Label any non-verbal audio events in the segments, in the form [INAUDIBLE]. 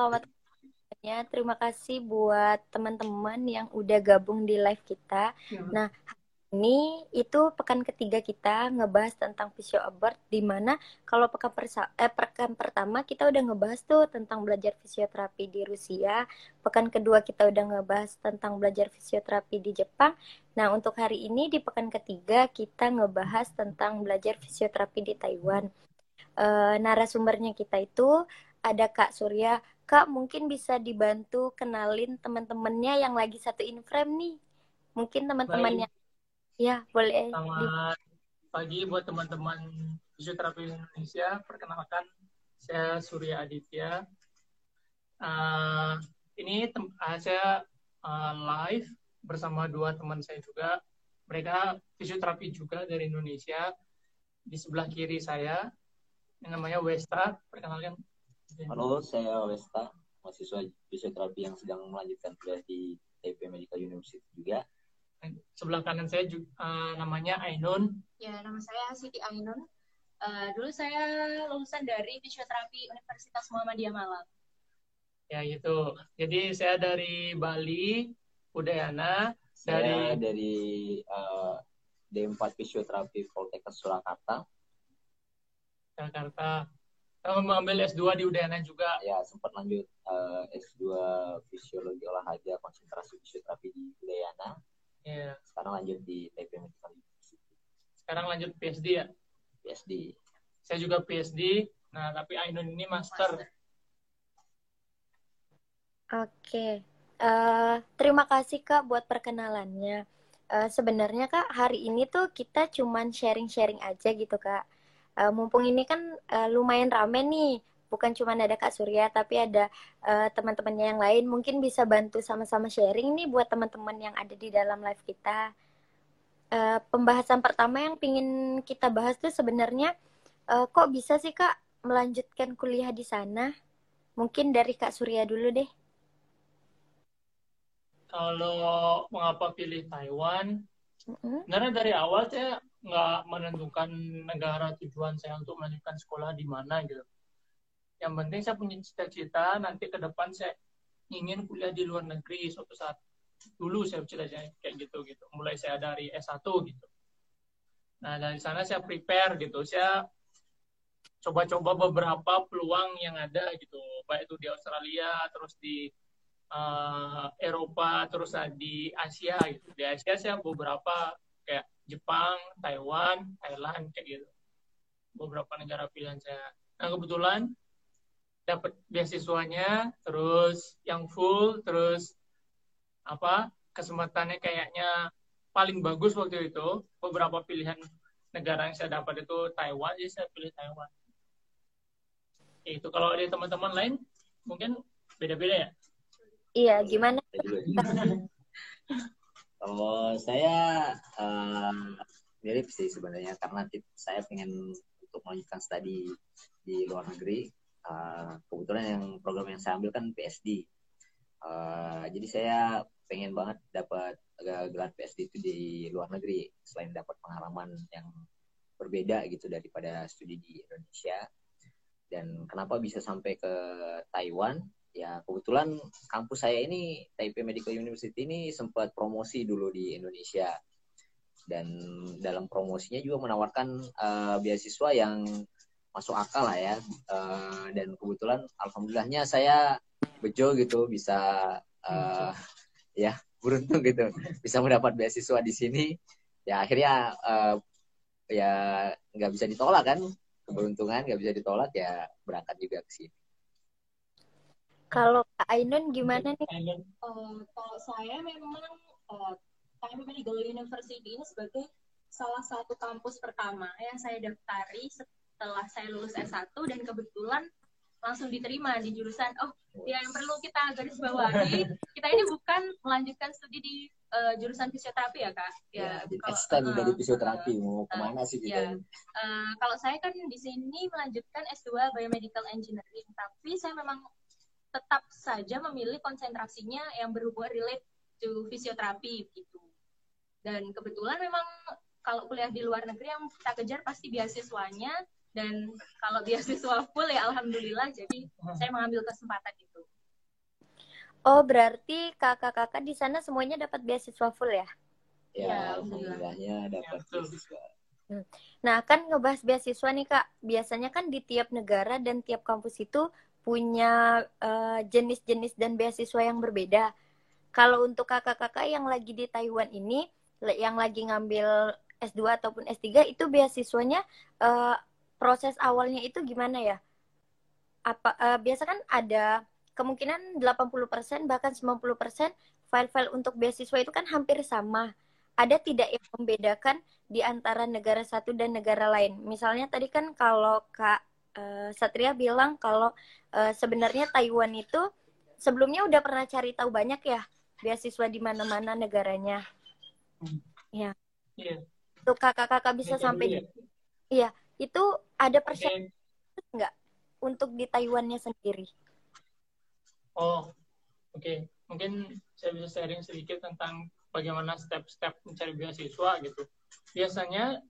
selamat ya. Terima kasih buat teman-teman yang udah gabung di live kita. Ya. Nah, ini itu pekan ketiga kita ngebahas tentang physio abort di mana kalau pekan persa eh, pekan pertama kita udah ngebahas tuh tentang belajar fisioterapi di Rusia, pekan kedua kita udah ngebahas tentang belajar fisioterapi di Jepang. Nah, untuk hari ini di pekan ketiga kita ngebahas tentang belajar fisioterapi di Taiwan. E, narasumbernya kita itu ada Kak Surya. Kak, mungkin bisa dibantu kenalin teman-temannya yang lagi satu in frame nih. Mungkin teman-temannya Ya, boleh. Selamat pagi buat teman-teman fisioterapi Indonesia. Perkenalkan, saya Surya Aditya. Uh, ini uh, saya uh, live bersama dua teman saya juga. Mereka fisioterapi juga dari Indonesia. Di sebelah kiri saya, yang namanya Westa. Perkenalkan. Halo, saya Westa, mahasiswa fisioterapi yang sedang melanjutkan kuliah di TP Medical University juga sebelah kanan saya juga, uh, eh, namanya Ainun. Ya, nama saya Siti Ainun. Uh, dulu saya lulusan dari fisioterapi Universitas Muhammadiyah Malang. Ya, itu. Jadi saya dari Bali, Udayana. Saya dari, dari uh, D4 Fisioterapi Poltekkes Surakarta. Surakarta. Kamu mengambil S2 di Udayana juga? Ya, sempat lanjut uh, S2 Fisiologi Olahraga Konsentrasi Fisioterapi di Udayana Yeah. Sekarang lanjut di TP Medical University. Sekarang lanjut PhD ya? PhD. Saya juga PhD. Nah, tapi Ainun ini master. Oke. Uh, terima kasih Kak buat perkenalannya. Uh, sebenarnya Kak, hari ini tuh kita cuman sharing-sharing aja gitu Kak. Uh, mumpung ini kan uh, lumayan rame nih bukan cuma ada Kak Surya tapi ada uh, teman-temannya yang lain mungkin bisa bantu sama-sama sharing nih buat teman-teman yang ada di dalam live kita. Uh, pembahasan pertama yang pingin kita bahas tuh sebenarnya uh, kok bisa sih Kak melanjutkan kuliah di sana? Mungkin dari Kak Surya dulu deh. Kalau mengapa pilih Taiwan? Mm-hmm. Karena dari awal saya nggak menentukan negara tujuan saya untuk melanjutkan sekolah di mana gitu. Yang penting saya punya cita-cita nanti ke depan saya ingin kuliah di luar negeri suatu saat dulu saya cita-cita kayak gitu gitu. Mulai saya dari S1 gitu. Nah dari sana saya prepare gitu. Saya coba-coba beberapa peluang yang ada gitu. Baik itu di Australia terus di uh, Eropa terus di Asia gitu. Di Asia saya beberapa kayak Jepang Taiwan Thailand kayak gitu. Beberapa negara pilihan saya. Nah kebetulan dapat beasiswanya terus yang full terus apa kesempatannya kayaknya paling bagus waktu itu. Beberapa pilihan negara yang saya dapat itu Taiwan jadi saya pilih Taiwan. Itu. Kalau ada teman-teman lain mungkin beda-beda ya? Iya gimana [LAUGHS] kalau saya uh, mirip sih sebenarnya karena saya pengen untuk melanjutkan studi di luar negeri. Uh, kebetulan yang program yang saya ambil kan PSD uh, jadi saya pengen banget dapat gelar PSD itu di luar negeri selain dapat pengalaman yang berbeda gitu daripada studi di Indonesia. Dan kenapa bisa sampai ke Taiwan ya kebetulan kampus saya ini Taipei Medical University ini sempat promosi dulu di Indonesia. Dan dalam promosinya juga menawarkan uh, beasiswa yang masuk akal lah ya. Uh, dan kebetulan alhamdulillahnya saya bejo gitu bisa uh, [LAUGHS] ya beruntung gitu. Bisa mendapat beasiswa di sini. Ya akhirnya uh, ya nggak bisa ditolak kan. Keberuntungan nggak bisa ditolak ya berangkat juga ke sini kalau Kak Ainun gimana nih? Uh, kalau saya memang uh, Taipei Medical University ini sebagai salah satu kampus pertama yang saya daftari setelah saya lulus S1 dan kebetulan langsung diterima di jurusan. Oh ya yang perlu kita garis bawahi [LAUGHS] kita ini bukan melanjutkan studi di uh, jurusan fisioterapi ya kak? Ya, ya kalau, uh, dari fisioterapi. uh, mau ke mana uh, sih kita? ya. uh, kalau saya kan di sini melanjutkan S2 biomedical engineering tapi saya memang tetap saja memilih konsentrasinya yang berhubungan relate to fisioterapi gitu dan kebetulan memang kalau kuliah di luar negeri yang kita kejar pasti beasiswanya dan kalau [LAUGHS] beasiswa full ya alhamdulillah jadi saya mengambil kesempatan itu Oh, berarti kakak-kakak di sana semuanya dapat beasiswa full ya? Ya, ya alhamdulillahnya dapat ya, beasiswa. Hmm. Nah, kan ngebahas beasiswa nih Kak. Biasanya kan di tiap negara dan tiap kampus itu punya eh, jenis-jenis uh, dan beasiswa yang berbeda. Kalau untuk kakak-kakak yang lagi di Taiwan ini, yang lagi ngambil S2 ataupun S3 itu beasiswanya uh, proses awalnya itu gimana ya? Apa uh, biasa kan ada kemungkinan 80% bahkan 90% file-file untuk beasiswa itu kan hampir sama. Ada tidak yang membedakan di antara negara satu dan negara lain? Misalnya tadi kan kalau Kak uh, Satria bilang kalau uh, sebenarnya Taiwan itu sebelumnya udah pernah cari tahu banyak ya beasiswa di mana-mana negaranya. Hmm. Ya. Yeah. Tuh kakak-kakak bisa sampai Iya, itu ada persyaratan okay. nggak untuk di Taiwannya sendiri? Oh, oke. Okay. Mungkin saya bisa sharing sedikit tentang bagaimana step-step mencari beasiswa gitu. Biasanya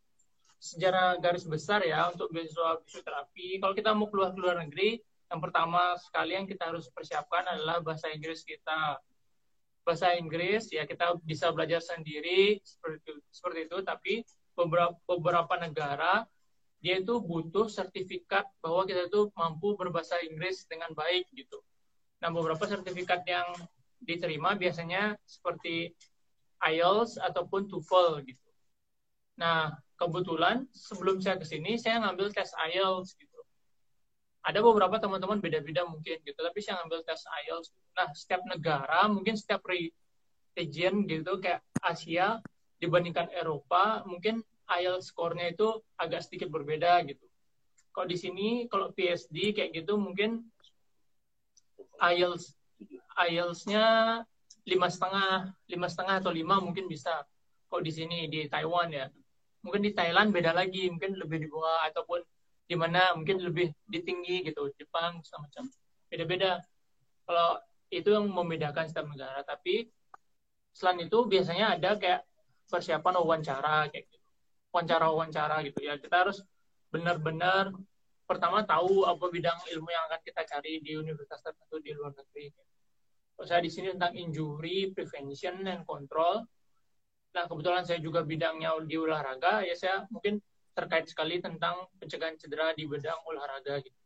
sejarah garis besar ya untuk beasiswa fisioterapi, kalau kita mau keluar ke luar negeri, yang pertama sekali yang kita harus persiapkan adalah bahasa Inggris kita. Bahasa Inggris ya kita bisa belajar sendiri seperti itu, seperti itu tapi beberapa beberapa negara dia itu butuh sertifikat bahwa kita itu mampu berbahasa Inggris dengan baik gitu. Nah, beberapa sertifikat yang diterima biasanya seperti IELTS ataupun TOEFL gitu. Nah, kebetulan sebelum saya ke sini saya ngambil tes IELTS gitu. Ada beberapa teman-teman beda-beda mungkin gitu, tapi saya ngambil tes IELTS. Nah, setiap negara, mungkin setiap region gitu kayak Asia dibandingkan Eropa, mungkin IELTS skornya itu agak sedikit berbeda gitu. Kalau di sini, kalau PSD kayak gitu mungkin IELTS IELTS-nya lima setengah, lima setengah atau lima mungkin bisa. Kok di sini di Taiwan ya, mungkin di Thailand beda lagi, mungkin lebih di bawah ataupun di mana mungkin lebih di tinggi gitu, Jepang macam beda-beda. Kalau itu yang membedakan setiap negara, tapi selain itu biasanya ada kayak persiapan wawancara kayak gitu, wawancara-wawancara gitu ya. Kita harus benar-benar pertama tahu apa bidang ilmu yang akan kita cari di universitas tertentu di luar negeri. Saya di sini tentang injury, prevention, and control. Nah, kebetulan saya juga bidangnya di olahraga, ya saya mungkin terkait sekali tentang pencegahan cedera di bidang olahraga gitu.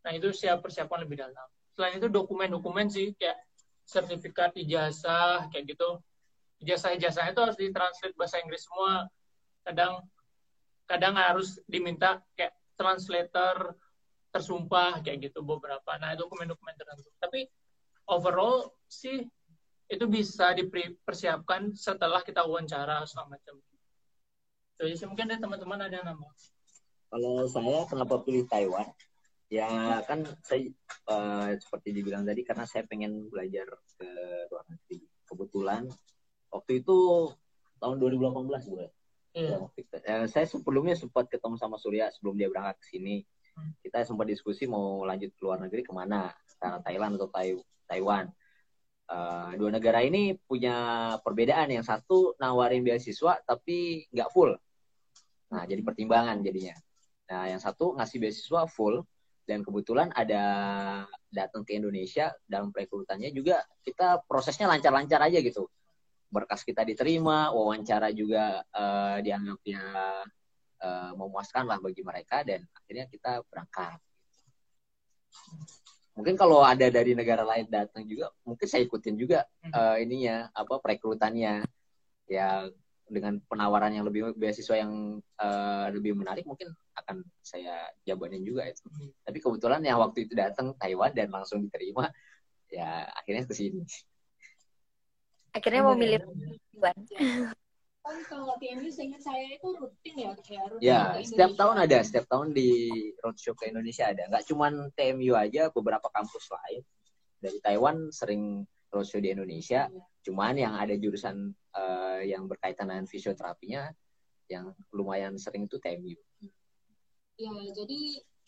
Nah, itu saya persiapan lebih dalam. Selain itu dokumen-dokumen sih, kayak sertifikat ijazah, kayak gitu. Ijazah-ijazah itu harus ditranslate bahasa Inggris semua. Kadang kadang harus diminta kayak translator tersumpah kayak gitu beberapa. Nah, dokumen-dokumen tertentu. Tapi overall sih itu bisa dipersiapkan setelah kita wawancara segala macam. Jadi mungkin ada teman-teman ada nama. Kalau saya kenapa pilih Taiwan? Ya kan saya uh, seperti dibilang tadi karena saya pengen belajar ke luar negeri. Kebetulan waktu itu tahun 2018 gue Yeah. Ya, saya sebelumnya sempat ketemu sama Surya sebelum dia berangkat ke sini. Hmm. Kita sempat diskusi mau lanjut ke luar negeri ke mana, karena Thailand atau Taiwan. Uh, dua negara ini punya perbedaan. Yang satu nawarin beasiswa tapi nggak full. Nah, jadi pertimbangan jadinya. Nah, yang satu ngasih beasiswa full dan kebetulan ada datang ke Indonesia dalam perekrutannya juga kita prosesnya lancar-lancar aja gitu berkas kita diterima, wawancara juga uh, dianggap ya uh, memuaskan lah bagi mereka dan akhirnya kita berangkat. Mungkin kalau ada dari negara lain datang juga, mungkin saya ikutin juga uh, ininya apa perekrutannya. Ya dengan penawaran yang lebih beasiswa yang uh, lebih menarik mungkin akan saya jabanin juga itu. Hmm. Tapi kebetulan yang waktu itu datang Taiwan dan langsung diterima ya akhirnya ke sini. Akhirnya mau milih Taiwan [LAUGHS] kan kalau TMU seingat saya itu rutin ya kayak rutin ya setiap tahun ada setiap tahun di roadshow ke Indonesia ada. Nggak cuma TMU aja beberapa kampus lain. Dari Taiwan sering roadshow di Indonesia. Ya. cuman yang ada jurusan uh, yang berkaitan dengan fisioterapinya yang lumayan sering itu TMU ya jadi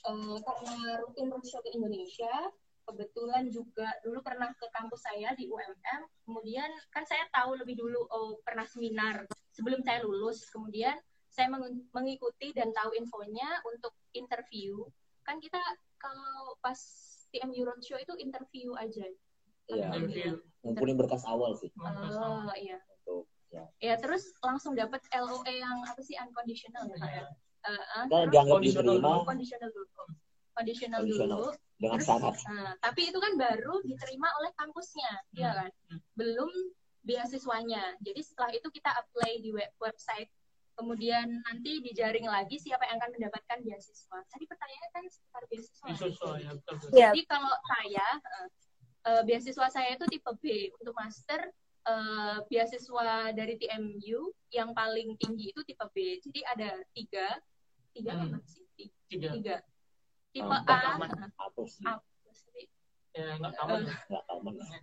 uh, karena rutin roadshow ke Indonesia kebetulan juga dulu pernah ke kampus saya di UMM kemudian kan saya tahu lebih dulu oh pernah seminar sebelum saya lulus. Kemudian saya mengikuti dan tahu infonya untuk interview. Kan kita kalau pas TMU Roadshow itu interview aja. Iya. interview. Ngumpulin berkas awal sih. Oh iya. Untuk ya. Ya terus langsung dapat LOE yang apa sih? Unconditional ya Kak ya? Eh, Kita terus dianggap Conditional diterima conditional dulu. Dengan Terus, syarat. Nah, tapi itu kan baru diterima oleh kampusnya, ya kan? Hmm. Belum beasiswanya. Jadi setelah itu kita apply di web website. Kemudian nanti dijaring lagi siapa yang akan mendapatkan beasiswa. Tadi pertanyaannya kan seputar beasiswa. Beasiswa, ya betul. betul. Jadi kalau saya, eh, beasiswa saya itu tipe B. Untuk master, eh, beasiswa dari TMU yang paling tinggi itu tipe B. Jadi ada tiga, tiga Hmm. apa sih? Tiga. Tiga. Tipe A, aman. Apa sih? A, Ya, aman.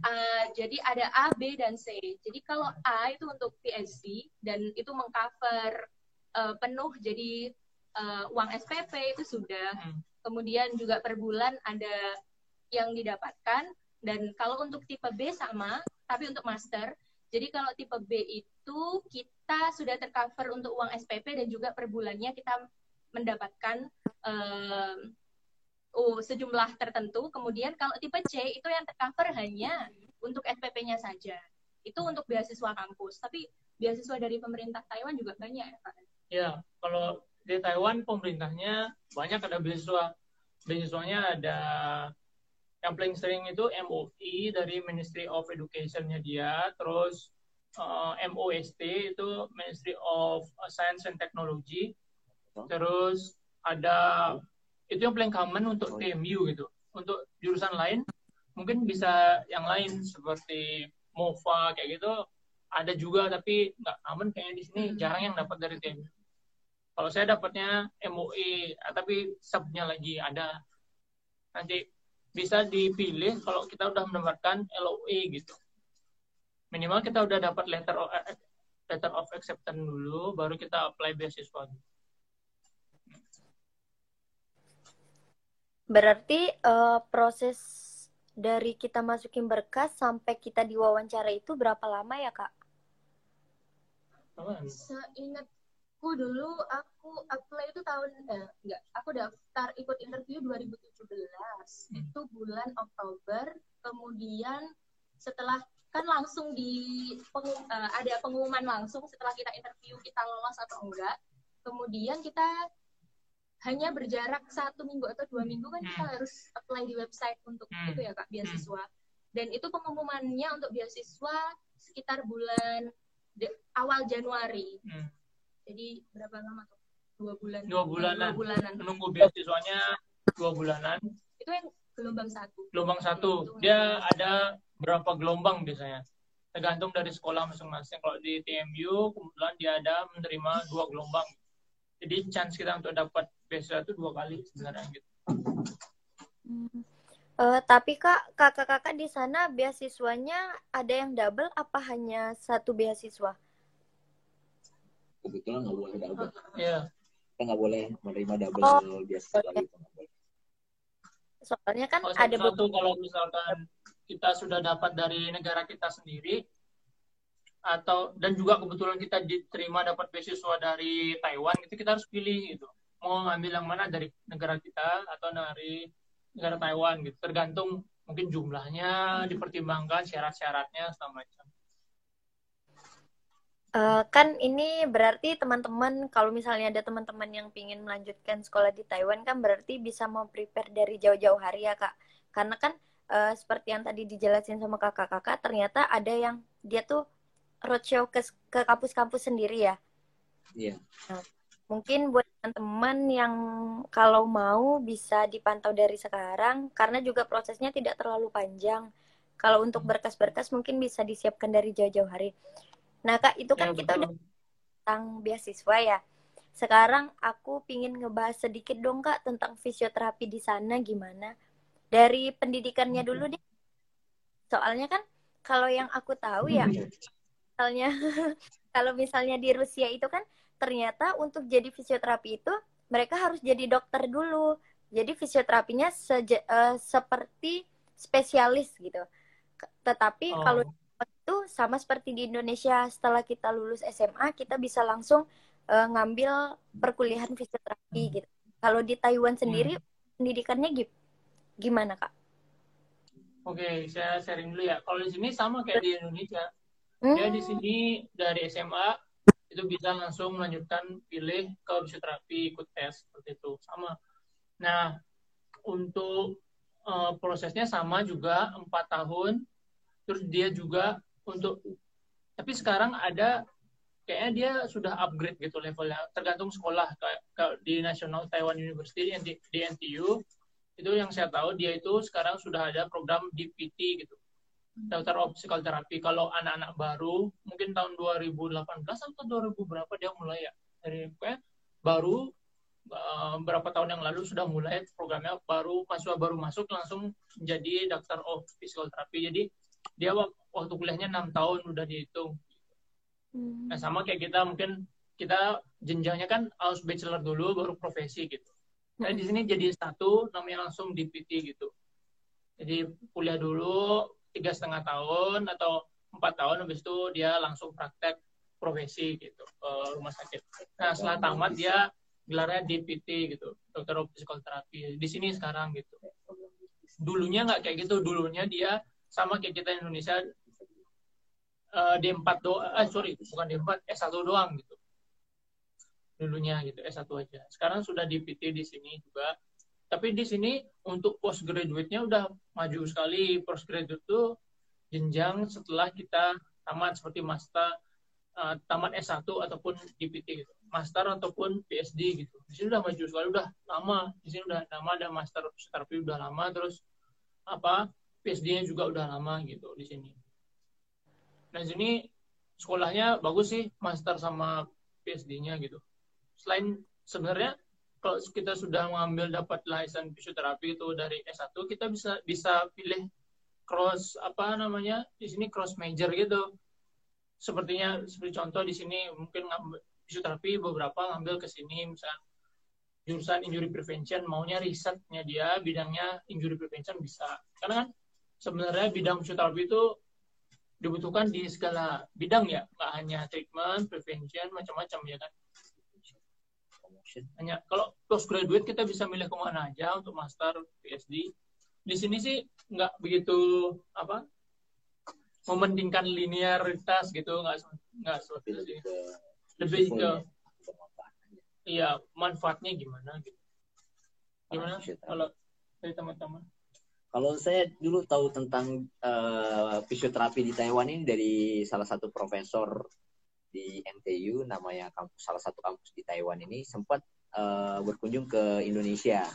Uh, jadi ada A, B, dan C. Jadi kalau A itu untuk PhD dan itu mengcover uh, penuh jadi uh, uang SPP itu sudah. Hmm. Kemudian juga per bulan ada yang didapatkan dan kalau untuk tipe B sama, tapi untuk master. Jadi kalau tipe B itu kita sudah tercover untuk uang SPP dan juga per bulannya kita mendapatkan oh, sejumlah tertentu. Kemudian kalau tipe C itu yang tercover hanya untuk SPP-nya saja. Itu untuk beasiswa kampus. Tapi beasiswa dari pemerintah Taiwan juga banyak ya Pak. Ya, kalau di Taiwan pemerintahnya banyak ada beasiswa. Beasiswanya ada yang paling sering itu MOE dari Ministry of Education-nya dia, terus uh, MOST itu Ministry of Science and Technology, terus ada itu yang paling common untuk TMU gitu. Untuk jurusan lain mungkin bisa yang lain seperti MOFA kayak gitu ada juga tapi nggak aman kayaknya di sini jarang yang dapat dari TMU. Kalau saya dapatnya MOE, ah, tapi subnya lagi ada. Nanti bisa dipilih kalau kita udah mendapatkan LOE gitu. Minimal kita udah dapat letter of, letter of acceptance dulu, baru kita apply beasiswa. Berarti eh, proses dari kita masukin berkas sampai kita diwawancara itu berapa lama ya kak? Aman. Seingatku dulu aku apply itu tahun eh, enggak, aku daftar ikut interview 2017. Hmm. Itu bulan Oktober. Kemudian setelah kan langsung di pengu- eh, ada pengumuman langsung setelah kita interview kita lolos atau enggak. Kemudian kita hanya berjarak satu minggu atau dua minggu kan kita Hmm. harus apply di website untuk Hmm. itu ya kak beasiswa. Dan itu pengumumannya untuk beasiswa sekitar bulan awal Januari. Hmm. Jadi berapa lama tuh? Dua bulan. Dua bulanan. Dua bulanan. Menunggu beasiswanya dua bulanan. Itu yang gelombang satu. Gelombang satu, dia ada berapa gelombang biasanya? Tergantung dari sekolah masing-masing. Kalau di TMU, kebetulan dia ada menerima dua gelombang. Jadi chance kita untuk dapat beasiswa itu dua kali sebenarnya gitu. Eh, tapi kak, kakak-kakak di sana beasiswanya ada yang double apa hanya satu beasiswa? Kebetulan nggak boleh double. Iya. Kita nggak boleh menerima double Oh. beasiswa gitu. nggak boleh. Soalnya kan Kalau ada beberapa kalau misalkan kita sudah dapat dari negara kita sendiri atau dan juga kebetulan kita diterima dapat beasiswa dari Taiwan itu kita harus pilih gitu mau ngambil yang mana dari negara kita atau dari negara Taiwan gitu. Tergantung mungkin jumlahnya dipertimbangkan syarat-syaratnya segala macam. Eh, kan ini berarti teman-teman kalau misalnya ada teman-teman yang ingin melanjutkan sekolah di Taiwan kan berarti bisa mau prepare dari jauh-jauh hari ya kak. Karena kan eh, seperti yang tadi dijelasin sama kakak-kakak ternyata ada yang dia tuh roadshow ke ke kampus-kampus sendiri ya. Iya. Mungkin buat teman-teman yang kalau mau bisa dipantau dari sekarang karena juga prosesnya tidak terlalu panjang kalau untuk berkas-berkas mungkin bisa disiapkan dari jauh-jauh hari nah kak itu kan Ya, kita udah tentang beasiswa ya. Sekarang aku pingin ngebahas sedikit dong Kak tentang fisioterapi di sana gimana. Dari pendidikannya dulu deh. Soalnya kan kalau yang aku tahu ya, misalnya [LAUGHS] kalau misalnya di Rusia itu kan ternyata untuk jadi fisioterapi itu mereka harus jadi dokter dulu. Jadi fisioterapinya seje- eh, seperti spesialis gitu. Tetapi Oh. kalau itu sama seperti di Indonesia setelah kita lulus SMA kita bisa langsung eh, ngambil perkuliahan fisioterapi Hmm. gitu. Kalau di Taiwan sendiri pendidikannya gi- gimana kak? Oke, okay, saya sharing dulu ya. Kalau di sini sama kayak di Indonesia. Hmm. Dia di sini dari SMA itu bisa langsung melanjutkan pilih ke fisioterapi ikut tes seperti itu sama. Nah untuk uh, prosesnya sama juga empat tahun. Terus dia juga untuk tapi sekarang ada kayaknya dia sudah upgrade gitu levelnya tergantung sekolah kayak di National Taiwan University di, di NTU itu yang saya tahu dia itu sekarang sudah ada program DPT gitu Physical Therapy kalau anak-anak baru mungkin tahun 2018 atau 2000 berapa dia mulai ya dari kayak baru uh, berapa tahun yang lalu sudah mulai programnya baru mahasiswa baru masuk langsung jadi Doctor of Physical Therapy jadi dia waktu kuliahnya enam tahun udah dihitung Hmm. Nah sama kayak kita mungkin kita jenjangnya kan harus bachelor dulu baru profesi gitu. Nah di sini jadi satu namanya langsung DPT gitu. Jadi kuliah dulu tiga setengah tahun atau empat tahun habis itu dia langsung praktek profesi gitu ke rumah sakit. Nah setelah tamat dia gelarnya DPT gitu, dokter physical therapy. Di sini sekarang gitu. Dulunya nggak kayak gitu, dulunya dia sama kayak kita Indonesia uh, D4 doang, eh, sorry, bukan D4, S1 doang gitu. Dulunya gitu, S1 aja. Sekarang sudah di PT di sini juga. Tapi di sini untuk postgraduate-nya udah maju sekali. Postgraduate itu jenjang setelah kita tamat seperti master, uh, tamat S1 ataupun DPT gitu. Master ataupun PhD gitu. Di sini udah maju sekali, udah lama. Di sini udah lama ada master terapi udah lama terus apa PhD-nya juga udah lama gitu di sini. Nah, sini sekolahnya bagus sih, master sama PhD-nya gitu. Selain sebenarnya kalau kita sudah mengambil dapat license fisioterapi itu dari S1, kita bisa bisa pilih cross apa namanya? Di sini cross major gitu. Sepertinya seperti contoh di sini mungkin ngambil fisioterapi beberapa ngambil ke sini misalnya jurusan injury prevention maunya risetnya dia bidangnya injury prevention bisa karena kan sebenarnya bidang fisioterapi itu dibutuhkan di segala bidang ya, nggak hanya treatment, prevention, macam-macam ya kan. Hanya kalau postgraduate kita bisa milih ke mana aja untuk master, PhD. Di sini sih nggak begitu apa mementingkan linearitas gitu, nggak nggak seperti itu sih. Lebih ke iya manfaatnya gimana gitu. Gimana kalau dari teman-teman? Kalau saya dulu tahu tentang uh, fisioterapi di Taiwan ini dari salah satu profesor di NTU, namanya kampus salah satu kampus di Taiwan ini sempat uh, berkunjung ke Indonesia.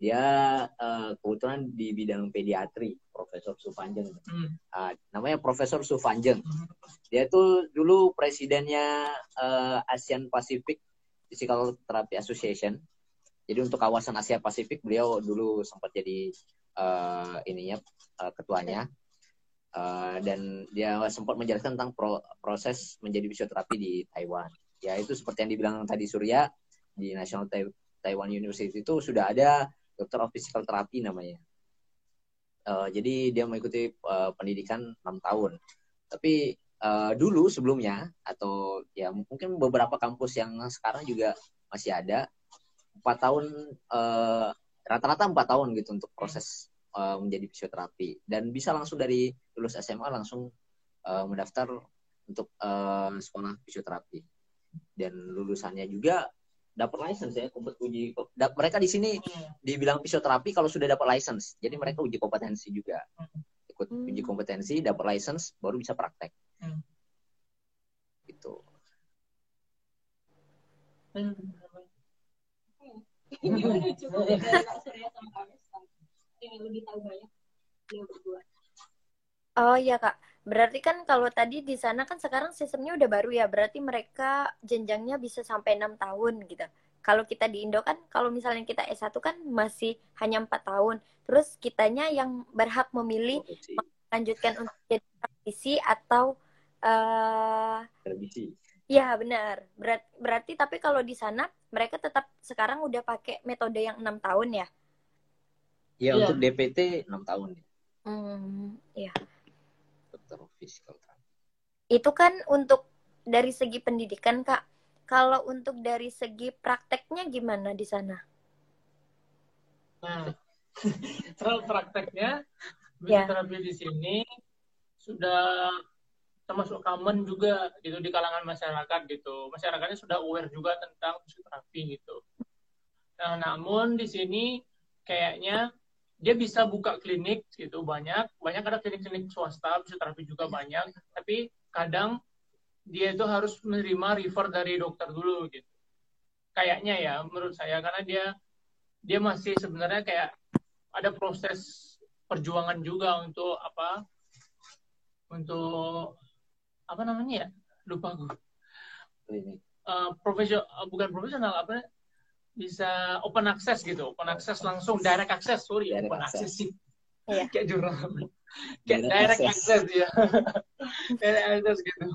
Dia uh, kebetulan di bidang pediatri, Profesor Sufanjeng. Hmm. Uh, namanya Profesor Sufanjeng. Hmm. Dia itu dulu presidennya uh, ASEAN Pacific Physical Therapy Association. Jadi untuk kawasan Asia Pasifik beliau dulu sempat jadi uh, ininya uh, ketuanya uh, dan dia sempat menjelaskan tentang pro proses menjadi fisioterapi di Taiwan. Ya itu seperti yang dibilang tadi Surya di National Taiwan University itu sudah ada Doctor of Physical Therapy namanya. Uh, jadi dia mengikuti uh, pendidikan 6 tahun. Tapi uh, dulu sebelumnya atau ya mungkin beberapa kampus yang sekarang juga masih ada empat tahun rata-rata empat tahun gitu untuk proses uh, menjadi fisioterapi. Dan bisa langsung dari lulus SMA langsung uh, mendaftar untuk uh, sekolah fisioterapi. Dan lulusannya juga dapat license ya kompet uji mereka di sini dibilang fisioterapi kalau sudah dapat license. Jadi mereka uji kompetensi juga. Ikut hmm. uji kompetensi dapat license baru bisa praktek. Hmm. gitu. Gimana [LAUGHS] [LAUGHS] ingin lebih tahu banyak dia berdua. Oh iya kak, berarti kan kalau tadi di sana kan sekarang sistemnya udah baru ya, berarti mereka jenjangnya bisa sampai enam tahun gitu. Kalau kita di Indo kan, kalau misalnya kita S1 kan masih hanya empat tahun, terus kitanya yang berhak memilih melanjutkan untuk jadi praktisi atau uh, Iya benar. Berat, berarti tapi kalau di sana mereka tetap sekarang udah pakai metode yang enam tahun ya? Iya, ya. untuk DPT 6 tahun. Hmm, iya. Dokter physical Itu kan untuk dari segi pendidikan, Kak. Kalau untuk dari segi prakteknya gimana di sana? Nah, [LAUGHS] soal prakteknya fisioterapi yeah. di sini sudah termasuk common juga gitu di kalangan masyarakat gitu. Masyarakatnya sudah aware juga tentang fisioterapi gitu. Nah, namun di sini kayaknya dia bisa buka klinik gitu banyak, banyak ada klinik-klinik swasta fisioterapi juga banyak, tapi kadang dia itu harus menerima refer dari dokter dulu gitu. Kayaknya ya menurut saya karena dia dia masih sebenarnya kayak ada proses perjuangan juga untuk apa untuk apa namanya ya? Lupa gue uh, profesional bukan profesional apa bisa open access gitu open access langsung direct access sorry direct open access, sih. Yeah. kayak jurnal kayak direct, direct access. access ya [LAUGHS] direct access gitu.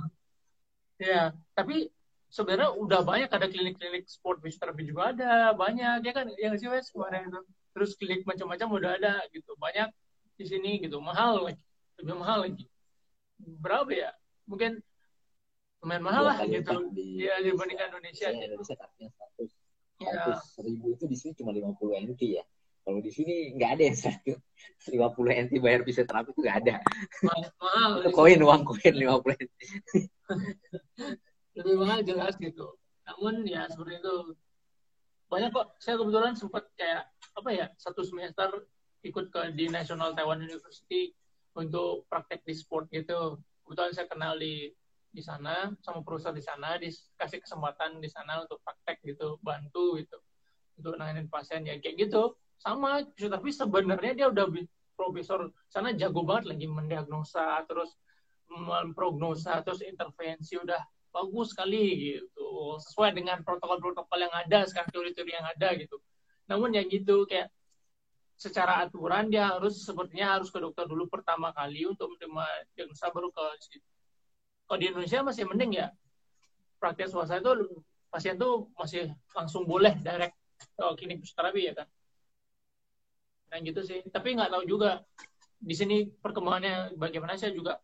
Ya tapi sebenarnya udah banyak ada klinik-klinik sport physiotherapy juga ada banyak ya kan? Yang sih wes kemarin itu? Terus klinik macam-macam udah ada gitu. Banyak di sini gitu. Mahal lagi lebih mahal lagi. Berapa ya? Mungkin lumayan mahal lah gitu. di, ya dibandingkan Indonesia. Ya, Indonesia tarifnya seratus ya. ribu itu di sini cuma lima puluh NT ya. Kalau di sini nggak ada yang satu. [LAUGHS] Lima puluh NT bayar bisa terapi itu nggak ada. Mahal itu koin uang koin lima puluh NT [LAUGHS] lebih mahal jelas gitu. Namun ya seperti itu banyak kok. Saya kebetulan sempat kayak apa ya satu semester ikut ke di National Taiwan University untuk praktek di sport gitu. Kebetulan saya kenal di di sana sama perusahaan di sana dikasih kesempatan di sana untuk praktek gitu bantu gitu untuk nanganin pasien. Ya kayak gitu. Sama tapi sebenarnya dia udah profesor. Sana jago banget lagi mendiagnosa terus memprognosa terus intervensi udah bagus sekali gitu. Sesuai dengan protokol-protokol yang ada sekarang teori-teori yang ada gitu. Namun ya gitu kayak secara aturan dia harus sepertinya harus ke dokter dulu pertama kali untuk menerima diagnosa baru ke kalau di Indonesia masih mending ya praktek swasta itu pasien tuh masih langsung boleh direct ke klinik fisioterapi ya kan dan gitu sih tapi nggak tahu juga di sini perkembangannya bagaimana saya juga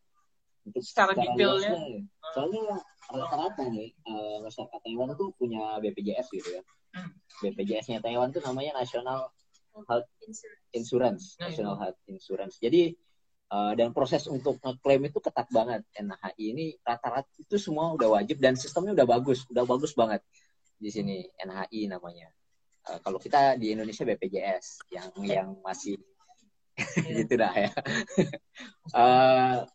untuk secara, secara detailnya ya. soalnya rata-rata nih uh, masyarakat Taiwan tuh punya BPJS gitu ya hmm. BPJS-nya Taiwan tuh namanya National Health Insurance, nah, National Health Insurance. Jadi uh, dan proses untuk ngeklaim itu ketat banget. NHI ini rata-rata itu semua udah wajib dan sistemnya udah bagus, udah bagus banget di sini NHI namanya. Uh, kalau kita di Indonesia BPJS yang yang masih [LAUGHS] gitu dah ya. uh,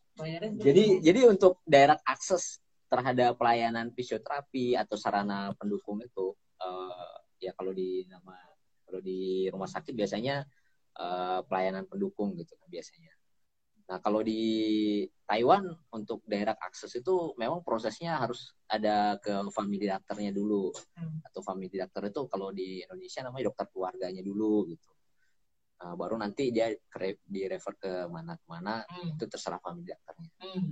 jadi jadi untuk daerah akses terhadap pelayanan fisioterapi atau sarana pendukung itu uh, ya kalau di nama kalau di rumah sakit biasanya uh, pelayanan pendukung gitu kan biasanya. Nah, kalau di Taiwan untuk daerah akses itu memang prosesnya harus ada ke family dokternya dulu. Hmm. Atau family dokter itu kalau di Indonesia namanya dokter keluarganya dulu gitu. Nah, baru nanti dia di refer ke mana mana hmm. itu terserah family dokternya. Hmm.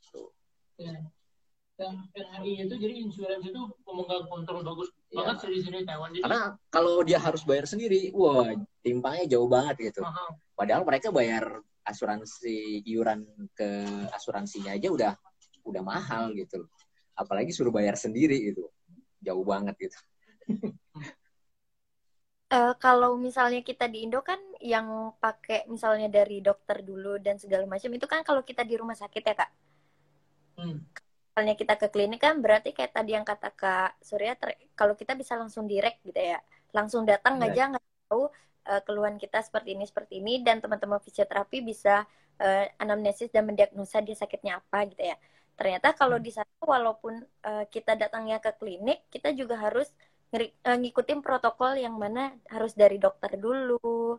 So. Yeah yang NHI itu jadi insurance itu pemegang kontrol bagus ya. banget sih di sini Taiwan. Jadi, Karena kalau dia harus bayar sendiri, wah timpangnya jauh banget gitu. -huh. Padahal mereka bayar asuransi iuran ke asuransinya aja udah udah mahal gitu. Apalagi suruh bayar sendiri itu jauh banget gitu. uh, [LAUGHS] kalau misalnya kita di Indo kan yang pakai misalnya dari dokter dulu dan segala macam itu kan kalau kita di rumah sakit ya kak. Hmm misalnya kita ke klinik kan berarti kayak tadi yang kata Kak Surya kalau kita bisa langsung direct gitu ya langsung datang right. aja nggak tahu uh, keluhan kita seperti ini seperti ini dan teman-teman fisioterapi bisa uh, anamnesis dan mendiagnosa dia sakitnya apa gitu ya ternyata kalau hmm. di sana walaupun uh, kita datangnya ke klinik kita juga harus ngeri, uh, ngikutin protokol yang mana harus dari dokter dulu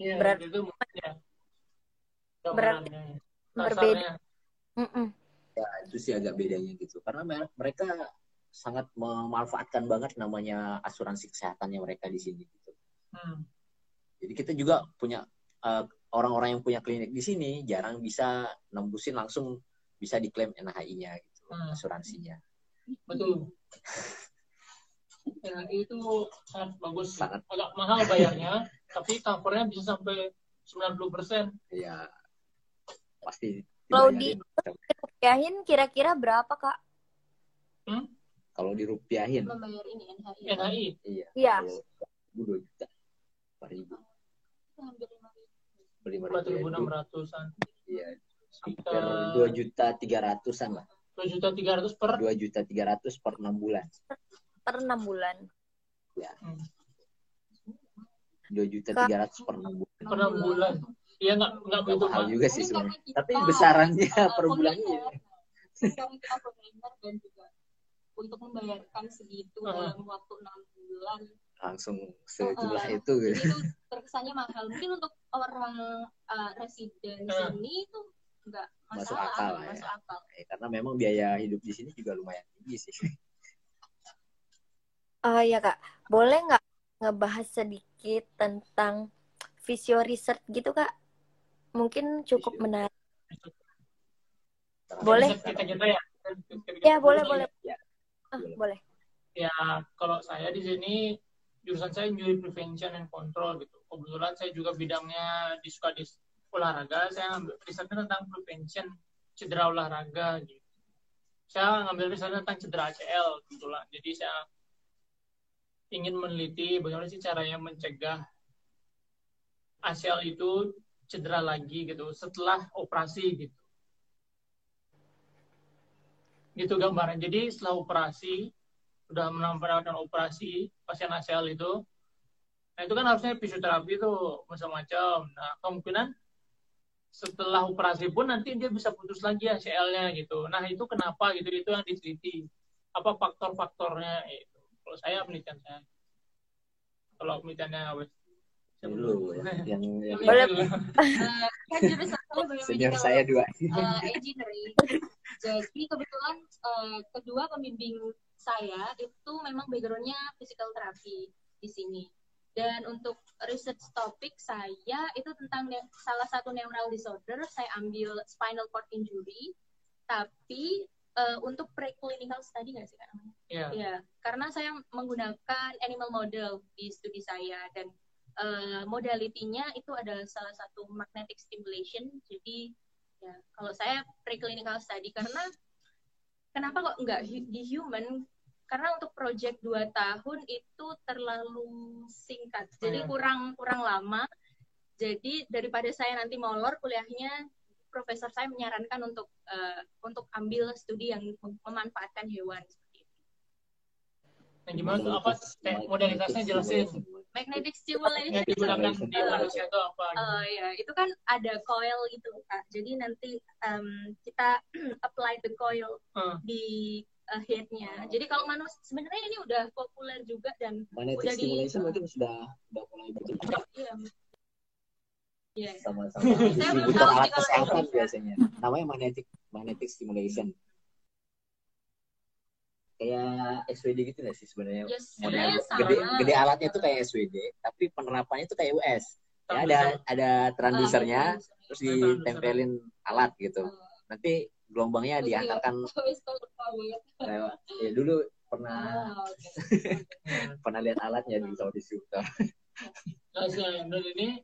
ya, berarti itu ya. berarti berbeda Mm-mm. Ya itu sih agak bedanya gitu. Karena mereka sangat memanfaatkan banget namanya asuransi kesehatannya mereka di sini gitu. Hmm. Jadi kita juga punya uh, orang-orang yang punya klinik di sini jarang bisa nembusin langsung bisa diklaim NHI-nya gitu, hmm. asuransinya. Betul. NHI [LAUGHS] itu sangat bagus, sangat agak mahal bayarnya, tapi covernya bisa sampai 90%. Iya. Pasti kalau di kira-kira berapa kak? Hmm? Kalau dirupiahin? Membayar ini NHI. NHI. Iya. Iya. Dua juta. Empat ribu. Hampir lima ribu. empat ribu enam ratusan iya sekitar dua juta tiga ratusan lah dua juta tiga ratus per dua juta tiga ratus per enam bulan per enam bulan ya dua juta tiga ratus per enam bulan per enam bulan iya nggak nggak begitu mahal juga sih sebenarnya tapi besarannya per bulannya kita programmer dan juga untuk membayarkan segitu uh. dalam waktu enam bulan langsung sejumlah uh, itu gitu. itu terkesannya mahal mungkin untuk orang uh, residen uh. sini itu enggak masalah, masuk akal masuk ya. akal. ya. karena memang biaya hidup di sini juga lumayan tinggi sih uh, [LAUGHS] ya kak boleh nggak ngebahas sedikit tentang visio research gitu kak mungkin cukup menarik boleh kita ya ya boleh boleh ya. Ah, boleh. Ya kalau saya di sini jurusan saya injury prevention and control gitu. Kebetulan saya juga bidangnya di suka di olahraga saya ngambil risetnya tentang prevention cedera olahraga gitu. Saya ngambil riset tentang cedera ACL kebetulan. Jadi saya ingin meneliti bagaimana sih caranya mencegah ACL itu cedera lagi gitu setelah operasi gitu gitu gambaran jadi setelah operasi sudah melakukan operasi pasien ACL itu nah itu kan harusnya fisioterapi itu macam-macam nah kemungkinan setelah operasi pun nanti dia bisa putus lagi ACL-nya gitu. Nah itu kenapa gitu itu yang diteliti apa faktor-faktornya itu. Kalau saya penelitian saya. Kalau penelitiannya dulu ya. [LAUGHS] yang yang boleh uh, kan jurusan saya senior saya dua [LAUGHS] uh, engineering jadi kebetulan uh, kedua pembimbing saya itu memang backgroundnya physical therapy di sini dan untuk research topik saya itu tentang salah satu neural disorder, saya ambil spinal cord injury, tapi uh, untuk preclinical study nggak sih kak namanya? Iya. Yeah. Yeah, karena saya menggunakan animal model di studi saya dan uh, modalitinya itu adalah salah satu magnetic stimulation. Jadi ya kalau saya preclinical study karena kenapa kok nggak di human karena untuk project dua tahun itu terlalu singkat jadi oh, iya. kurang kurang lama jadi daripada saya nanti molor kuliahnya profesor saya menyarankan untuk uh, untuk ambil studi yang memanfaatkan hewan. Nah, gimana tuh apa modalitasnya jelasin? Magnetic stimulation. Yang digunakan di manusia itu apa? Uh, ya, itu kan ada coil itu kak. Jadi nanti um, kita [CLEARS THROAT] apply the coil uh. di uh, headnya. Jadi kalau manusia sebenarnya ini udah populer juga dan Magnetic udah stimulation di, mungkin sudah sudah mulai berkembang. Iya. Iya. Sama-sama distributor alat kesehatan biasanya. Namanya magnetic magnetic stimulation. Kayak SWD gitu nggak sih sebenarnya? Yes, Model gede, gede alatnya itu kayak SWD, tapi penerapannya itu kayak US. Ya, ada ada transdusernya, uh, terus ditempelin alat gitu. Uh. Nanti gelombangnya oh, diantarkan lewat ya dulu pernah oh, okay. [LAUGHS] pernah lihat alatnya di Saudi Sultan. Nah, dan ini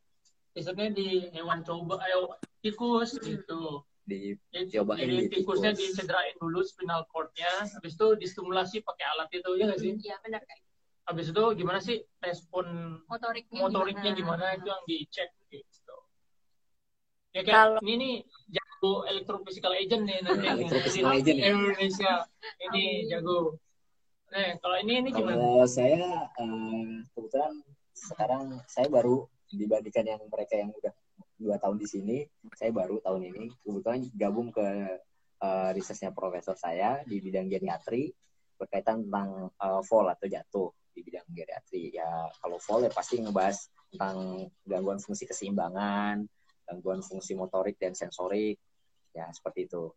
biasanya di hewan coba ayo tikus gitu di coba jadi tikusnya tikus. dicederain dulu spinal cordnya habis itu distimulasi pakai alat itu ya nggak sih? Iya benar kayak habis itu gimana sih respon motoriknya, motoriknya gimana? gimana itu yang dicek gitu. Ya kayak Kalau... ini nih jago electrophysical agent nih nanti. Electrophysical agent ya? Indonesia. Ini jago. Nah kalau ini ini gimana? Kalau saya uh, kebetulan sekarang saya baru dibandingkan yang mereka yang udah dua tahun di sini saya baru tahun ini kebetulan gabung ke uh, risetnya profesor saya di bidang geriatri berkaitan tentang uh, fall atau jatuh di bidang geriatri. Ya kalau fall ya pasti ngebahas tentang gangguan fungsi keseimbangan gangguan fungsi motorik dan sensorik. Ya seperti itu.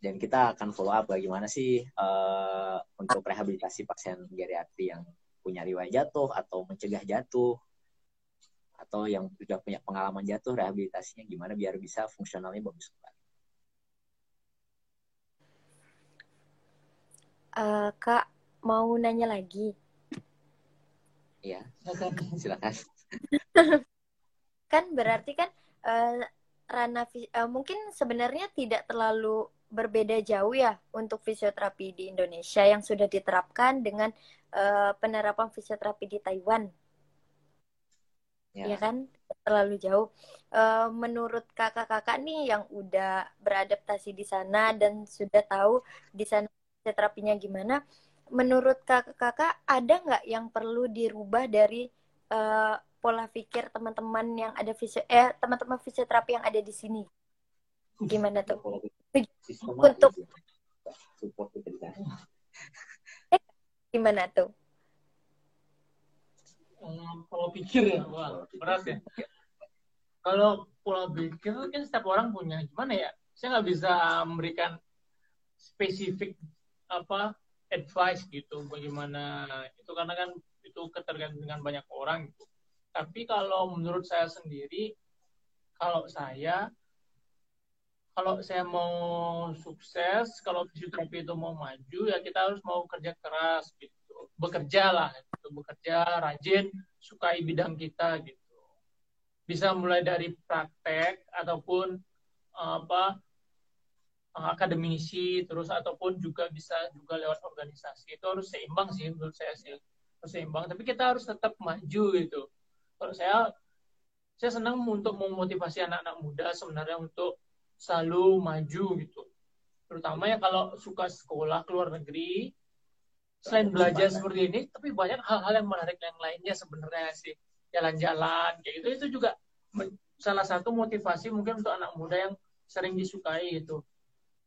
Dan kita akan follow up bagaimana sih uh, untuk rehabilitasi pasien geriatri yang punya riwayat jatuh atau mencegah jatuh atau yang sudah punya pengalaman jatuh rehabilitasinya gimana biar bisa fungsionalnya bagus kembali. Uh, kak mau nanya lagi? Iya, [LAUGHS] silakan. kan berarti kan uh, ranah uh, mungkin sebenarnya tidak terlalu berbeda jauh ya untuk fisioterapi di Indonesia yang sudah diterapkan dengan uh, penerapan fisioterapi di Taiwan. Ya, ya kan? terlalu jauh. Uh, menurut kakak-kakak nih yang udah beradaptasi di sana dan sudah tahu di sana terapinya gimana, menurut kakak-kakak ada nggak yang perlu dirubah dari uh, pola pikir teman-teman yang ada fisio eh teman-teman fisioterapi yang ada di sini? Gimana tuh? Untuk gimana tuh? Pola pikir ya, wah berat ya. Kalau pola pikir kan setiap orang punya. Gimana ya? Saya nggak bisa memberikan spesifik apa advice gitu bagaimana itu karena kan itu ketergantungan dengan banyak orang gitu. Tapi kalau menurut saya sendiri kalau saya kalau saya mau sukses kalau fisioterapi itu mau maju ya kita harus mau kerja keras gitu bekerja lah gitu. bekerja rajin sukai bidang kita gitu. Bisa mulai dari praktek ataupun apa akademisi terus ataupun juga bisa juga lewat organisasi. Itu harus seimbang sih menurut saya sih. Harus seimbang. Tapi kita harus tetap maju gitu. Kalau saya saya senang untuk memotivasi anak-anak muda sebenarnya untuk selalu maju gitu. Terutama ya kalau suka sekolah ke luar negeri selain belajar seperti ini tapi banyak hal-hal yang menarik yang lainnya sebenarnya sih. Jalan-jalan kayak gitu. Itu juga salah satu motivasi mungkin untuk anak muda yang sering disukai gitu.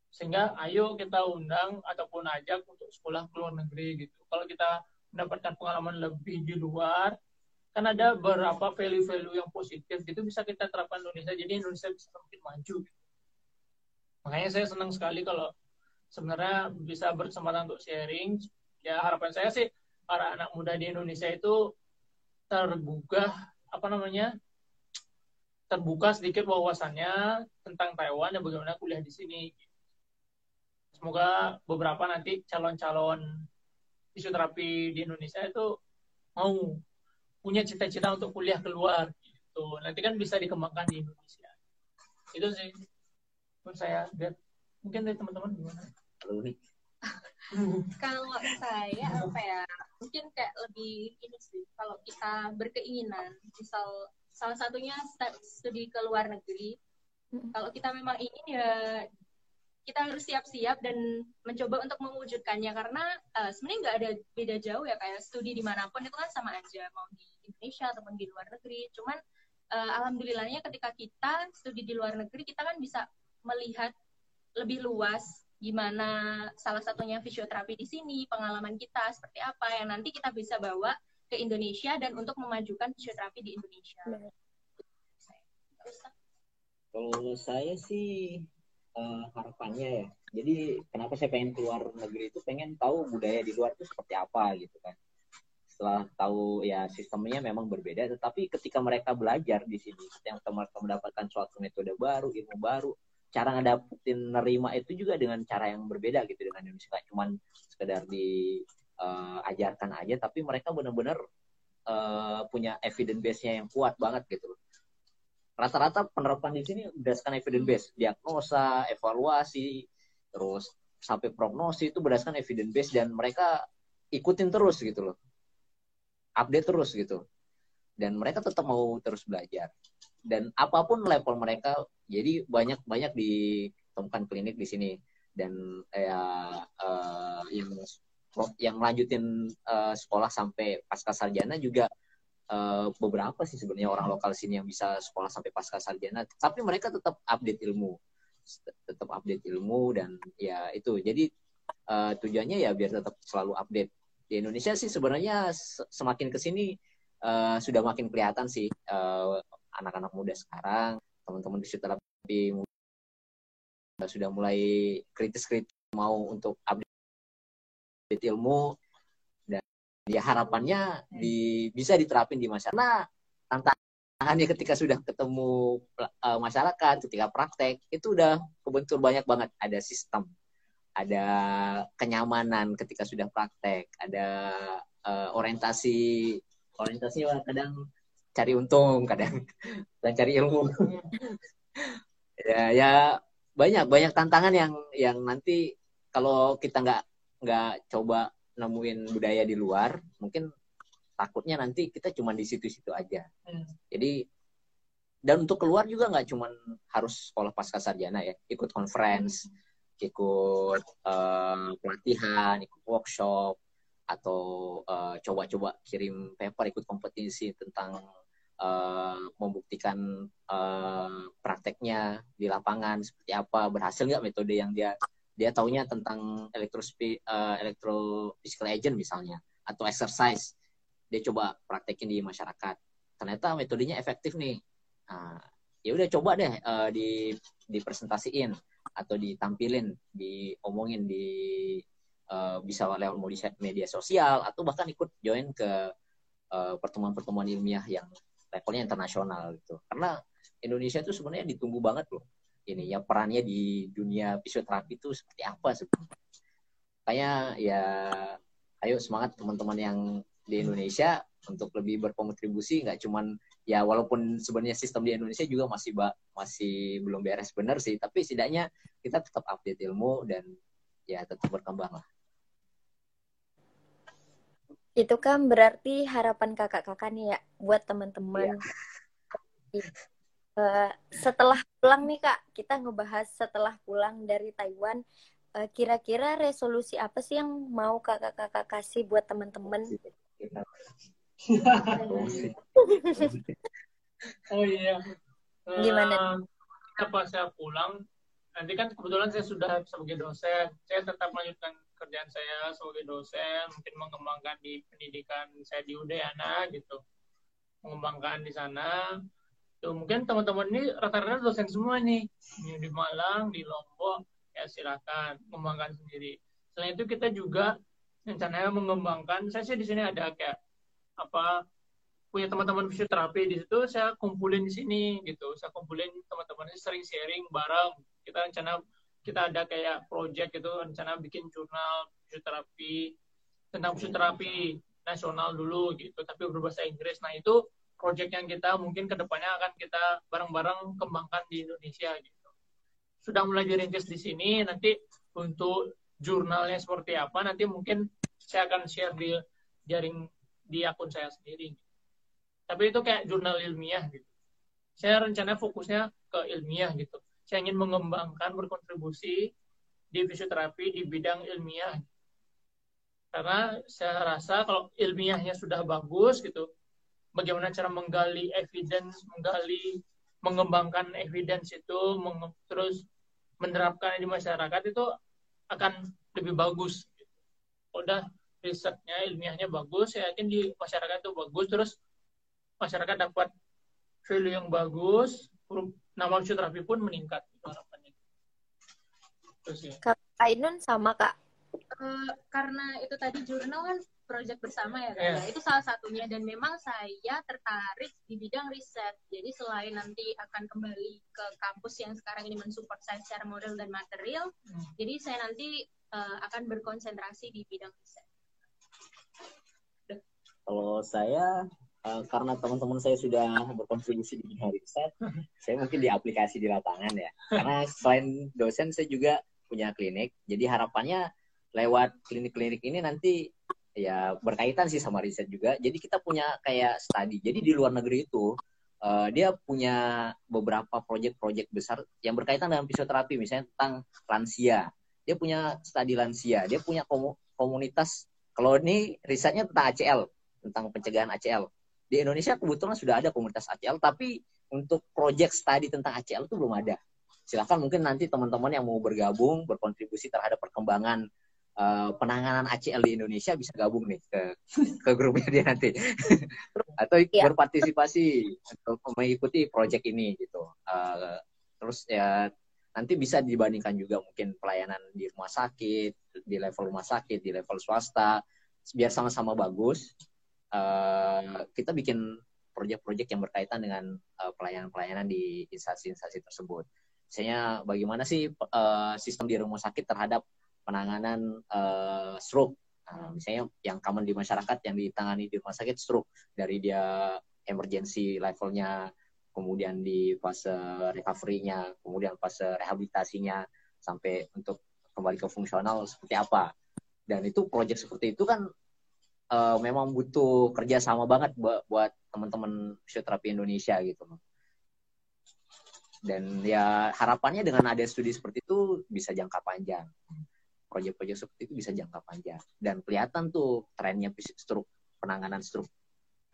Sehingga ayo kita undang ataupun ajak untuk sekolah ke luar negeri gitu. Kalau kita mendapatkan pengalaman lebih di luar kan ada beberapa value-value yang positif gitu bisa kita terapkan Indonesia. Jadi Indonesia bisa semakin maju gitu. makanya saya senang sekali kalau sebenarnya bisa berkesempatan untuk sharing ya harapan saya sih para anak muda di Indonesia itu tergugah apa namanya terbuka sedikit wawasannya tentang Taiwan dan bagaimana kuliah di sini. Semoga beberapa nanti calon-calon fisioterapi di Indonesia itu mau punya cita-cita untuk kuliah keluar gitu. Nanti kan bisa dikembangkan di Indonesia. Itu sih menurut saya. Mungkin dari teman-teman gimana? [LAUGHS] kalau saya apa ya mungkin kayak lebih ini sih kalau kita berkeinginan misal salah satunya studi ke luar negeri kalau kita memang ingin ya kita harus siap-siap dan mencoba untuk mewujudkannya karena uh, sebenarnya nggak ada beda jauh ya kayak studi di mana pun itu kan sama aja mau di Indonesia ataupun di luar negeri. Cuman uh, alhamdulillahnya ketika kita studi di luar negeri kita kan bisa melihat lebih luas gimana salah satunya fisioterapi di sini, pengalaman kita seperti apa yang nanti kita bisa bawa ke Indonesia dan untuk memajukan fisioterapi di Indonesia. Kalau saya sih uh, harapannya ya, jadi kenapa saya pengen keluar negeri itu pengen tahu budaya di luar itu seperti apa gitu kan. Setelah tahu ya sistemnya memang berbeda, tetapi ketika mereka belajar di sini, yang mereka mendapatkan suatu metode baru, ilmu baru, cara ngedapetin nerima itu juga dengan cara yang berbeda gitu dengan Indonesia. Gak cuman sekedar diajarkan uh, aja tapi mereka benar-benar uh, punya evidence base-nya yang kuat banget gitu rata-rata penerapan di sini berdasarkan evidence base. Diagnosa evaluasi terus sampai prognosis itu berdasarkan evidence base dan mereka ikutin terus gitu loh. Update terus gitu. Dan mereka tetap mau terus belajar dan apa pun level mereka jadi banyak banyak ditemukan klinik di sini. Dan ya uh, yang yang lanjutin uh, sekolah sampai pasca sarjana juga uh, beberapa sih sebenarnya orang lokal sini yang bisa sekolah sampai pasca sarjana. Tapi mereka tetap update ilmu. Tetap update ilmu dan ya itu. Jadi uh, tujuannya ya biar tetap selalu update. Di Indonesia sih sebenarnya semakin ke sini uh, sudah makin kelihatan sih uh, anak-anak muda sekarang teman-teman fisioterapi sudah mulai kritis-kritis mau untuk update ilmu dan ya harapannya di, bisa diterapin di masyarakat. Nah, tantangannya ketika sudah ketemu uh, masyarakat, ketika praktek itu udah kebentur banyak banget. Ada sistem, ada kenyamanan ketika sudah praktek, ada uh, orientasi orientasinya kadang cari untung kadang. [LAUGHS] Dan cari ilmu. [LAUGHS] Ya ya banyak banyak tantangan yang yang nanti kalau kita nggak nggak coba nemuin budaya di luar mungkin takutnya nanti kita cuma di situ-situ aja. Hmm. jadi dan untuk keluar juga nggak cuma harus sekolah pasca sarjana ya. Ikut conference ikut uh, pelatihan ikut workshop atau uh, coba-coba kirim paper ikut kompetisi tentang uh, membuktikan uh, prakteknya di lapangan seperti apa berhasil nggak metode yang dia dia taunya tentang elektrospi uh, electrophysical agent misalnya atau exercise. Dia coba praktekin di masyarakat. Ternyata metodenya efektif nih. Nah, ya udah coba deh uh, di dipresentasiin atau ditampilin, diomongin di uh, bisa lewat media sosial atau bahkan ikut join ke pertemuan pertemuan-pertemuan ilmiah yang levelnya internasional gitu. Karena Indonesia itu sebenarnya ditunggu banget loh. Ini ya perannya di dunia fisioterapi itu seperti apa sebenarnya. Kayak ya ayo semangat teman-teman yang di Indonesia untuk lebih berkontribusi nggak cuman ya walaupun sebenarnya sistem di Indonesia juga masih ba masih belum beres benar sih tapi setidaknya kita tetap update ilmu dan ya tetap berkembang lah itu kan berarti harapan kakak-kakak nih ya buat teman-teman ya. uh, setelah pulang nih kak kita ngebahas setelah pulang dari Taiwan uh, kira-kira resolusi apa sih yang mau kakak-kakak kasih buat teman-teman [LAUGHS] oh iya. Gimana? Uh, pas saya pulang, nanti kan kebetulan saya sudah sebagai dosen, saya tetap melanjutkan kerjaan saya sebagai dosen, mungkin mengembangkan di pendidikan saya di Udayana gitu, mengembangkan di sana. Tuh, mungkin teman-teman ini rata-rata dosen semua nih, di Malang, di Lombok, ya silakan mengembangkan sendiri. Selain itu kita juga rencananya mengembangkan, saya sih di sini ada kayak apa punya teman-teman fisioterapi di situ saya kumpulin di sini gitu saya kumpulin teman-teman sering sharing bareng kita rencana kita ada kayak project gitu rencana bikin jurnal fisioterapi tentang fisioterapi nasional dulu gitu tapi berbahasa Inggris nah itu project yang kita mungkin ke depannya akan kita bareng-bareng kembangkan di Indonesia gitu sudah mulai dirintis di sini nanti untuk jurnalnya seperti apa nanti mungkin saya akan share di jaring di akun saya sendiri. Tapi itu kayak jurnal ilmiah gitu. Saya rencana fokusnya ke ilmiah gitu. Saya ingin mengembangkan berkontribusi di fisioterapi di bidang ilmiah. Karena saya rasa kalau ilmiahnya sudah bagus gitu, bagaimana cara menggali evidence, menggali, mengembangkan evidence itu, meng terus menerapkan di masyarakat itu akan lebih bagus. Udah risetnya ilmiahnya bagus saya yakin di masyarakat itu bagus terus masyarakat dapat value yang bagus nama fisioterapi pun meningkat itu harapannya. Terus ya. Kak Ainun sama kak? Uh, karena itu tadi jurnal kan proyek bersama ya yeah. itu salah satunya. Dan memang saya tertarik di bidang riset. Jadi selain nanti akan kembali ke kampus yang sekarang ini mensupport saya secara model dan material hmm. jadi saya nanti uh, akan berkonsentrasi di bidang riset. Kalau saya uh, karena teman-teman saya sudah berkontribusi di dunia riset, saya mungkin di aplikasi di lapangan ya. Karena selain dosen saya juga punya klinik, jadi harapannya lewat klinik-klinik ini nanti ya berkaitan sih sama riset juga. Jadi kita punya kayak studi. Jadi di luar negeri itu uh, dia punya beberapa proyek-proyek besar yang berkaitan dengan fisioterapi, misalnya tentang lansia. Dia punya studi lansia, dia punya komunitas. Kalau ini risetnya tentang ACL, tentang pencegahan ACL. Di Indonesia kebetulan sudah ada komunitas ACL, tapi untuk project study tentang ACL itu belum ada. Silahkan mungkin nanti teman-teman yang mau bergabung, berkontribusi terhadap perkembangan uh, penanganan ACL di Indonesia bisa gabung nih ke [LAUGHS] ke grupnya dia nanti [LAUGHS] atau ya. berpartisipasi untuk mengikuti project ini gitu. Uh, terus ya nanti bisa dibandingkan juga mungkin pelayanan di rumah sakit, di level rumah sakit, di level swasta, biar sama-sama bagus uh, kita bikin proyek-proyek yang berkaitan dengan uh, pelayanan-pelayanan di instansi-instansi tersebut. Misalnya bagaimana sih uh, sistem di rumah sakit terhadap penanganan uh, stroke. Uh, misalnya yang common di masyarakat yang ditangani di rumah sakit stroke dari dia emergency levelnya, kemudian di fase recovery-nya, kemudian fase rehabilitasinya sampai untuk kembali ke fungsional seperti apa. Dan itu proyek seperti itu kan uh, memang butuh kerja sama banget buat buat teman-teman fisioterapi Indonesia gitu. Dan ya harapannya dengan ada studi seperti itu bisa jangka panjang. Proyek-proyek seperti itu bisa jangka panjang. Dan kelihatan tuh trennya struk penanganan struk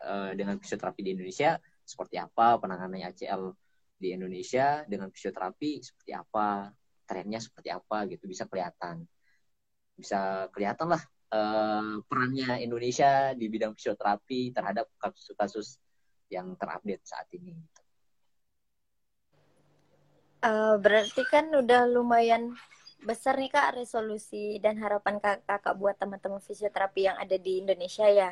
uh, dengan fisioterapi di Indonesia seperti apa penanganan ACL di Indonesia dengan fisioterapi seperti apa trennya seperti apa gitu bisa kelihatan. Bisa kelihatan lah uh, perannya Indonesia di bidang fisioterapi terhadap kasus-kasus yang terupdate saat ini. Uh, berarti kan udah lumayan besar nih kak resolusi dan harapan kakak buat teman-teman fisioterapi yang ada di Indonesia ya.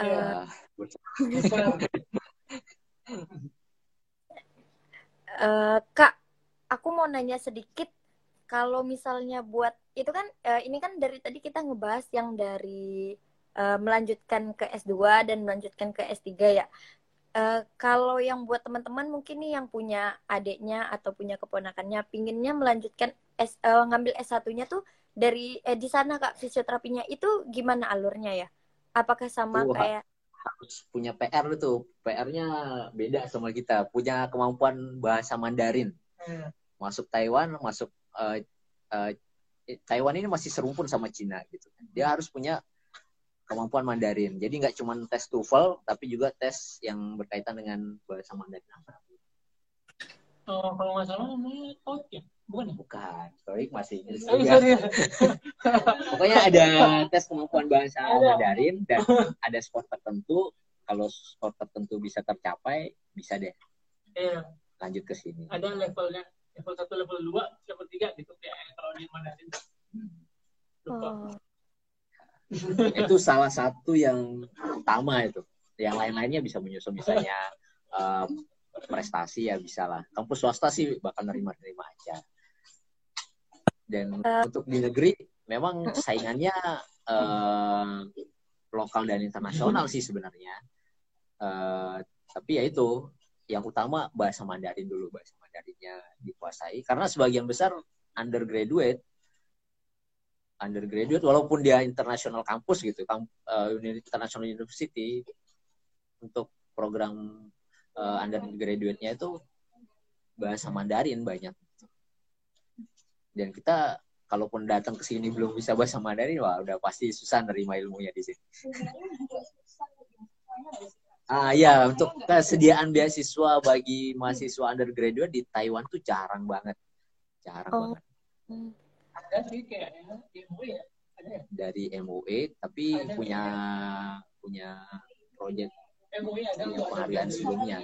Uh, uh, [LAUGHS] kak, aku mau nanya sedikit kalau misalnya buat itu kan uh, ini kan dari tadi kita ngebahas yang dari uh, melanjutkan ke S2 dan melanjutkan ke S3 ya. Uh, kalau yang buat teman-teman mungkin nih yang punya adiknya atau punya keponakannya pinginnya melanjutkan S, uh, ngambil S1-nya tuh dari eh, di sana Kak fisioterapinya itu gimana alurnya ya? Apakah sama uh, kayak harus punya PR tuh. PR-nya beda sama kita. Punya kemampuan bahasa Mandarin. Hmm. Masuk Taiwan, masuk uh, uh, Taiwan ini masih serumpun sama Cina gitu. Dia harus punya kemampuan Mandarin. Jadi nggak cuma tes TOEFL, tapi juga tes yang berkaitan dengan bahasa Mandarin. Oh, kalau nggak salah namanya TOEIC ya? Bukan ya? Bukan. TOEIC masih [LAUGHS] Inggris oh, Pokoknya ada tes kemampuan bahasa Mandarin dan ada sport tertentu. Kalau sport tertentu bisa tercapai, bisa deh. Iya. Lanjut ke sini. Ada levelnya level satu level dua level tiga gitu. Ya kalau di Mandarin lupa. Oh. [LAUGHS] itu salah satu yang utama itu. Yang lain-lainnya bisa menyusul misalnya uh, prestasi ya bisa lah. Kampus swasta sih bakal nerima-nerima aja. Dan uh. untuk di negeri memang saingannya uh, lokal dan internasional sih sebenarnya. Uh, tapi ya itu yang utama bahasa Mandarin dulu bahasa Mandarinnya dikuasai. Karena sebagian besar undergraduate undergraduate walaupun dia international kampus gitu kamp, uh, international university untuk program uh, undergraduate-nya itu bahasa Mandarin banyak. Dan kita kalaupun datang ke sini belum bisa bahasa Mandarin wah udah pasti susah nerima ilmunya di sini Ah ya, untuk kesediaan beasiswa bagi mahasiswa undergraduate di Taiwan tuh jarang banget. Jarang oh. banget. Ada sih kayaknya MUE ya. Ada ya? Dari MUE tapi ada, punya ya. punya proyek MUE ada punya penghargaan sebelumnya.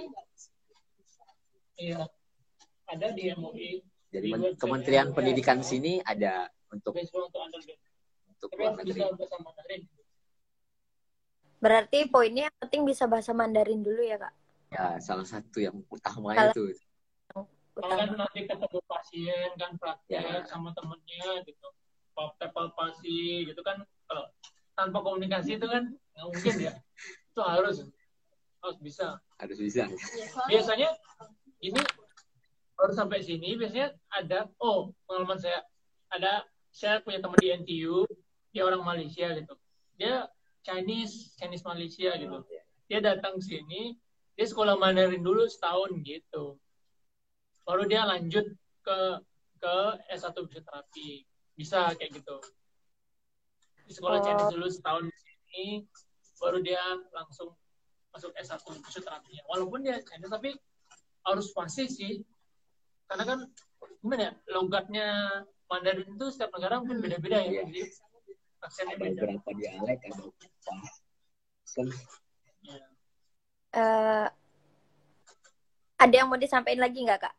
Iya. Ada di MUE. Jadi di Kementerian Pendidikan sini ada untuk untuk, untuk luar negeri. Berarti poinnya yang penting bisa bahasa Mandarin dulu ya kak? Ya salah satu yang utama Kalo... itu. Kalau kan nanti ketemu pasien kan praktek ya. sama temennya gitu, palpasi gitu kan kalau tanpa komunikasi itu kan nggak mungkin ya. [LAUGHS] itu harus harus bisa. Harus bisa. Biasanya ini baru sampai sini biasanya ada oh pengalaman saya ada saya punya teman di NTU dia orang Malaysia gitu dia Chinese Chinese Malaysia gitu. oh, iya. dia datang sini dia sekolah Mandarin dulu setahun gitu. Baru dia lanjut ke ke S1 fisioterapi bisa kayak gitu. Di sekolah oh. Chinese dulu setahun di sini baru dia langsung masuk S1 fisioterapi walaupun dia Chinese tapi harus fasih sih. Karena kan gimana ya logatnya Mandarin itu setiap negara mungkin beda-beda ya. Jadi beda beberapa dialek ada kan uh, ada yang mau disampaikan lagi nggak kak?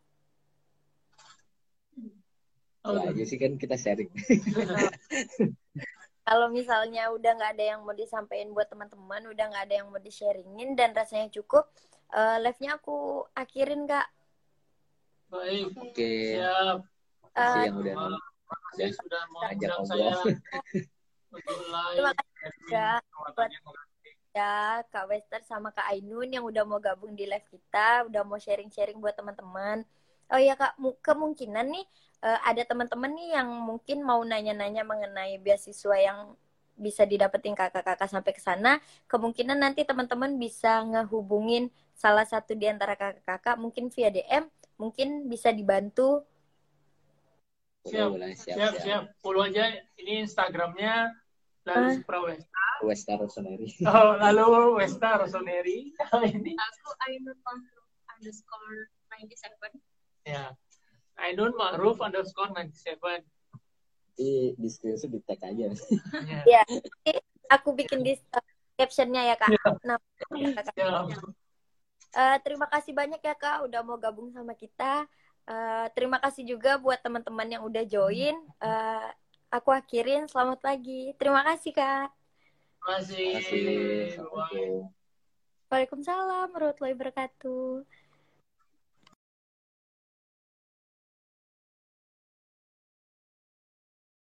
Oh, ya, aja sih kan kita sharing. [LAUGHS] Kalau misalnya udah nggak ada yang mau disampaikan buat teman-teman, udah nggak ada yang mau di-sharingin dan rasanya cukup, uh, live-nya aku akhirin kak. Baik. Oke. Okay. Siap. Uh, yang udah, mau ngajak saya. [LAUGHS] Terima kasih juga buat ya Kak Wester sama Kak Ainun yang udah mau gabung di live kita, udah mau sharing-sharing buat teman-teman. Oh ya Kak, kemungkinan nih uh, ada teman-teman nih yang mungkin mau nanya-nanya mengenai beasiswa yang bisa didapetin kakak-kakak sampai ke sana. Kemungkinan nanti teman-teman bisa ngehubungin salah satu di antara kakak-kakak mungkin via DM mungkin bisa dibantu siap siap siap, siap. follow aja ini Instagramnya lalu uh. Prawesta Westa Rosoneri [LAUGHS] oh lalu Westa Rosoneri ini. Aku Ainun Mahruf underscore 97 ya. Ainun Mahruf underscore 97 di di screenshot di tag aja [LAUGHS] ya. Aku bikin di captionnya ya kak. Ya. nah ya. Uh, terima kasih banyak ya kak udah mau gabung sama kita. Uh, terima kasih juga buat teman-teman yang udah join. Uh, aku akhirin. Selamat pagi. Terima kasih, Kak. Terima kasih. Waalaikumsalam warahmatullahi wabarakatuh.